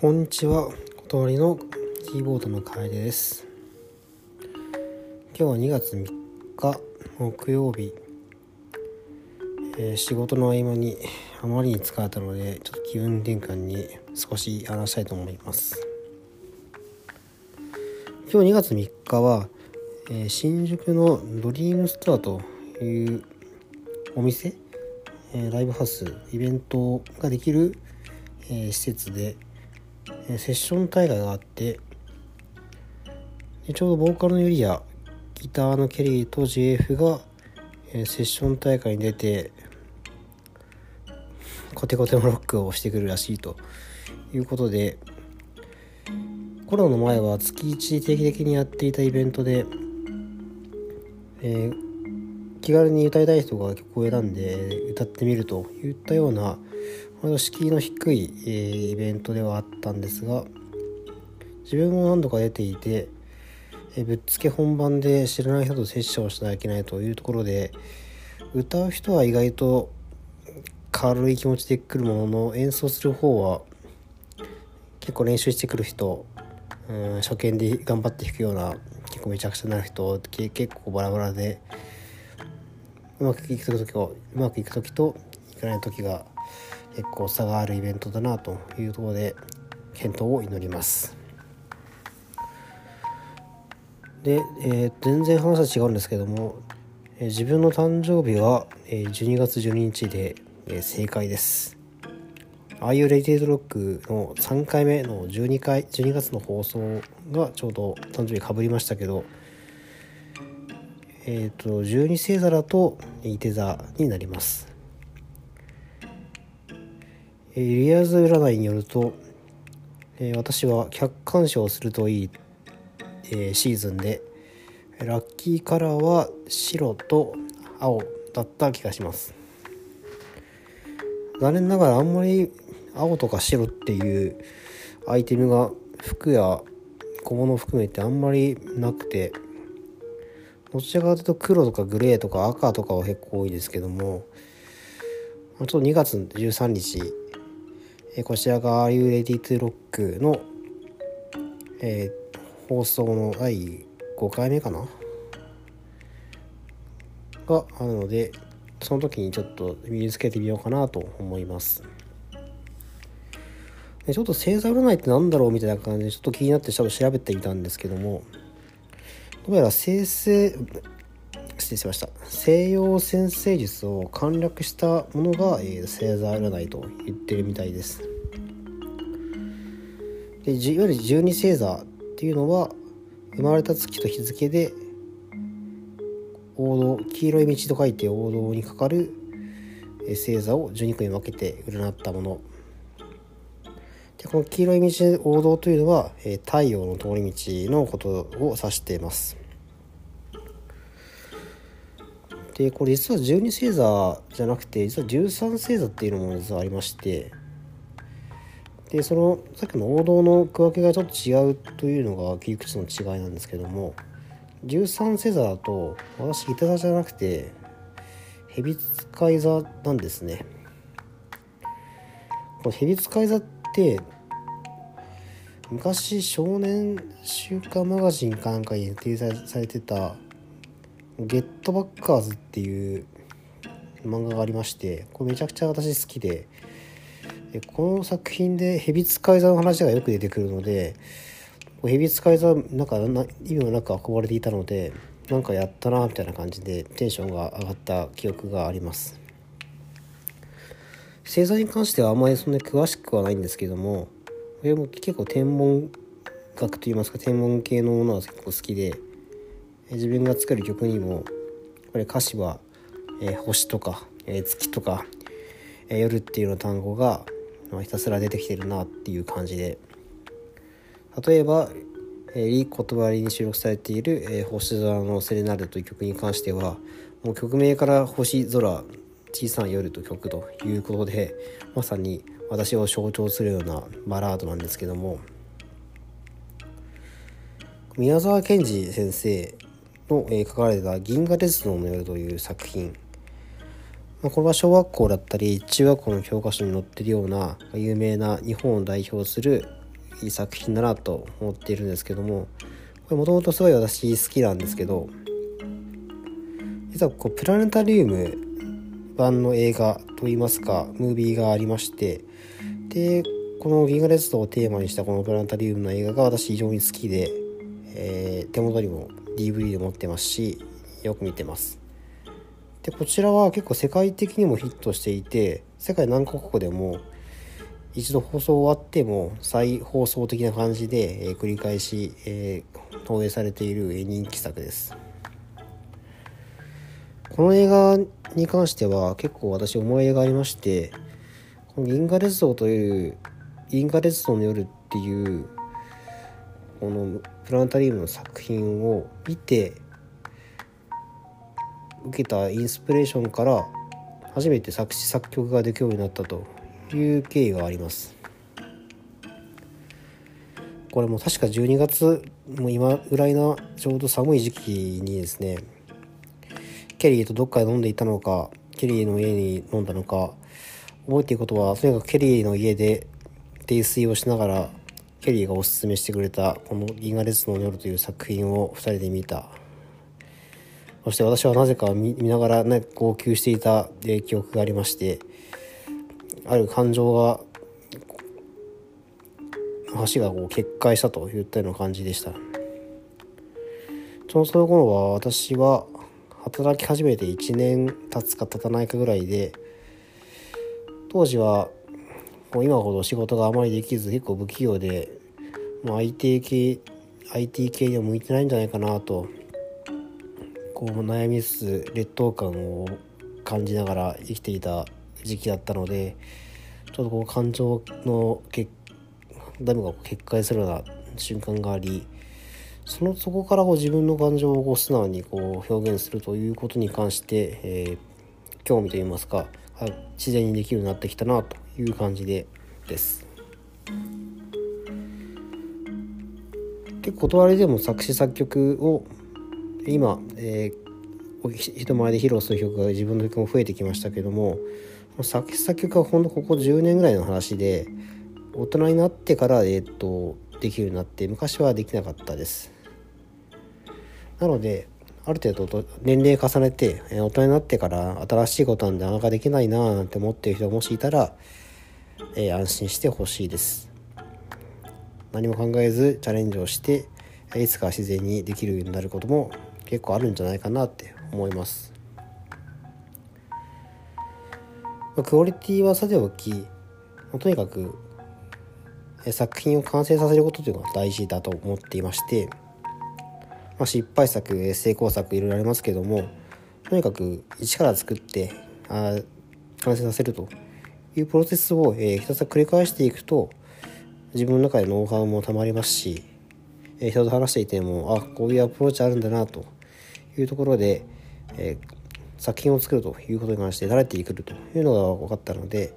こんにちは、小通りのキーボードの楓です。今日は2月3日木曜日、えー、仕事の合間にあまりに疲れたのでちょっと気分転換に少し話したいと思います。今日2月3日は、えー、新宿のドリームストアというお店、えー、ライブハウスイベントができる、え施設でセッション大会があってでちょうどボーカルのユリアギターのケリーと JF がえセッション大会に出てコテコテのロックをしてくるらしいと。いうことでコロナの前は月1定期的にやっていたイベントで、えー、気軽に歌いたい人が曲を選んで歌ってみるといったような敷居の低い、えー、イベントではあったんですが自分も何度か出ていて、えー、ぶっつけ本番で知らない人とセッションをしなきゃいけないというところで歌う人は意外と軽い気持ちで来るものの演奏する方は結構練習してくる人、うん、初見で頑張って弾くような結構めちゃくちゃなる人結構バラバラでうまくいく時とうまくいく時といかない時が結構差があるイベントだなというところで検討を祈ります。で、えー、全然話は違うんですけども、えー、自分の誕生日は、えー、12月12日で、えー、正解です。ああいうレイテードロックの3回目の12回12月の放送がちょうど誕生日かぶりましたけどえっ、ー、と12星座だとい手座になります。えー、リアーズ占いによると、えー、私は客観視をするといい、えー、シーズンでラッキーカラーは白と青だった気がします。残念ながらあんまり青とか白っていうアイテムが服や小物含めてあんまりなくてどちらかというと黒とかグレーとか赤とかは結構多いですけどもちょっと2月13日えこちらが Are You Ready to Rock の、えー、放送の第5回目かな？があるのでその時にちょっと身につけてみようかなと思います。でちょっと星座占いって何だろうみたいな感じでちょっと気になってちょっと調べてみたんですけどもどうやら生成失礼しました。西洋先生術を簡略したものが、えー、星座占いと言ってるみたいです。でいわゆる十二星座っていうのは生まれた月と日付で王道黄色い道と書いて王道にかかる星座を12個に分けて占ったもの。でこの黄色い道王道というのはえ太陽の通り道のことを指しています。でこれ実は12星座じゃなくて実は13星座っていうのも実はありまして。でそのさっきの王道の区分けがちょっと違うというのが切り口の違いなんですけども13星座だと私いた座じゃなくて蛇使い座なんですね。この蛇使い座って昔少年週刊マガジンかなんかに掲載されてたゲットバッカーズっていう漫画がありましてこれめちゃくちゃ私好きででこの作品で蛇使い座の話がよく出てくるので蛇使い座なんか意味もなく憧れていたのでなんかやったなみたいな感じでテンションが上がった記憶があります。星座に関してはあまりそんなに詳しくはないんですけどもこれも結構天文学といいますか天文系のものは結構好きで自分が作る曲にもこれ歌詞は、えー、星とか、えー、月とか、えー、夜っていうの単語が、ま、ひたすら出てきてるなっていう感じで。例えば、えー、いい言葉に収録されている「えー、星空のセレナーデ」という曲に関してはもう曲名から星空小さな夜と曲ということでまさに私を象徴するようなバラードなんですけども。宮沢賢治先生の、え、書かれた「銀河鉄道の夜」という作品、ま、これは小学校だったり中学校の教科書に載ってるような有名な日本を代表する作品だなと思っているんですけどもこれもともとすごい私好きなんですけど実はこうプラネタリウム版の映画といいますかムービーがありましてでこの銀河鉄道をテーマにしたこのプラネタリウムの映画が私非常に好きで、えー、手元にも DVD で持ってますしよく見てます。でこちらは結構世界的にもヒットしていて世界何カ国でも一度放送終わっても再放送的な感じで、えー、繰り返し、えー、放映されている人気作です。この映画に関しては結構私思い入れがありましてこの銀河鉄道という銀河鉄道の夜っていうこのプラネタリウムの作品を見て受けたインスピレーションから初めて作詞作曲ができるようになったという経緯があります。これも確か12月もう今ぐらいなちょうど寒い時期にですねケリーとどっかで飲んでいたのかケリーの家に飲んだのか覚えていることはとにかくケリーの家で泥酔をしながらケリーがおすすめしてくれたこの「銀河鉄道の夜」という作品を2人で見た。そして私はなぜか見ながらね号泣していた記憶がありましてある感情が橋がこう決壊したといったような感じでした。そのその頃は私は働き始めて1年経つか経たないかぐらいで当時はもう今ほど仕事があまりできず結構不器用でもう IT 系 IT 系には向いてないんじゃないかなとこう悩みつつ劣等感を感じながら生きていた時期だったのでちょっとこう感情のダムが決壊するような瞬間がありそのそこからこう自分の感情をこう素直にこう表現するということに関して、えー、興味といいますか自然にできるようになってきたなと。いう感じでです。結構断りでも作詞作曲を今、えー、人前で披露する曲が自分の曲も増えてきましたけども作詞作曲はほんとここ10年ぐらいの話で大人になってから、えーと、できるようになって昔はできなかったです。なのである程度年齢重ねて大人になってから新しいことなんでなかなかできないなーなんて思ってる人がもしいたら、えー、安心してほしいです。何も考えずチャレンジをしていつか自然にできるようになることも結構あるんじゃないかなって思います。クオリティはさておきとにかく作品を完成させることというのが大事だと思っていまして、まあ、失敗作成功作いろいろありますけどもとにかく一から作ってあ完成させるというプロセスを、えー、ひたすら繰り返していくと自分の中でノウハウもたまりますし、えー、人と話していてもあこういうアプローチあるんだなというところで、えー、作品を作るということに関して慣れてくというのが分かったので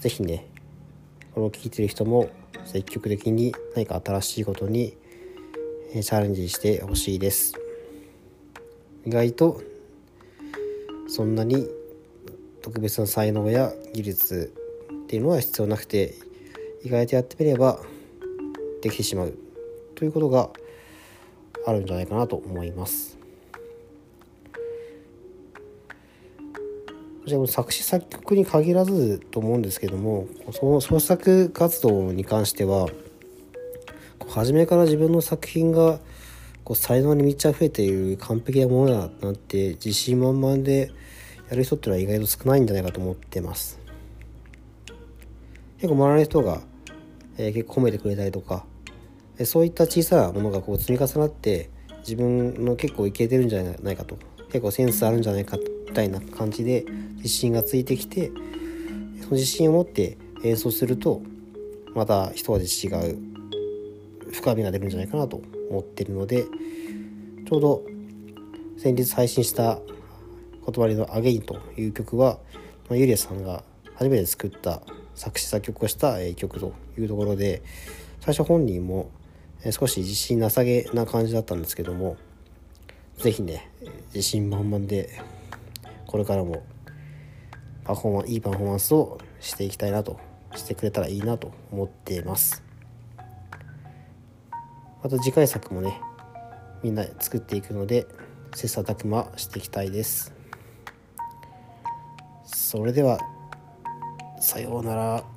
是非ねこの聞いてる人も積極的に何か新しいことにチャレンジしてほしいです。意外とそんなに特別な才能や技術っていうのは必要なくて意外とやってみればできてしまうということがあるんじゃないかなと思います。じゃあ作詞作曲に限らずと思うんですけどもその創作活動に関しては初めから自分の作品がこう才能に満ち溢れている完璧なものだなんて自信満々でやる人っていうのは意外と少ないんじゃないかと思ってます。結構周りの人が、えー、結構褒めてくれたりとかそういった小さなものがこう積み重なって自分の結構いけてるんじゃないかと結構センスあるんじゃないかみたいな感じで自信がついてきてその自信を持って演奏するとまた一味違う深みが出るんじゃないかなと思ってるのでちょうど先日配信した「断りのアゲイン」という曲はゆりやさんが初めて作った作詞作曲をした曲というところで最初本人も少し自信なさげな感じだったんですけども是非ね自信満々でこれからもパフォーマンいいパフォーマンスをしていきたいなとしてくれたらいいなと思っています。また次回作もねみんな作っていくので切磋琢磨していきたいです。それではさようなら。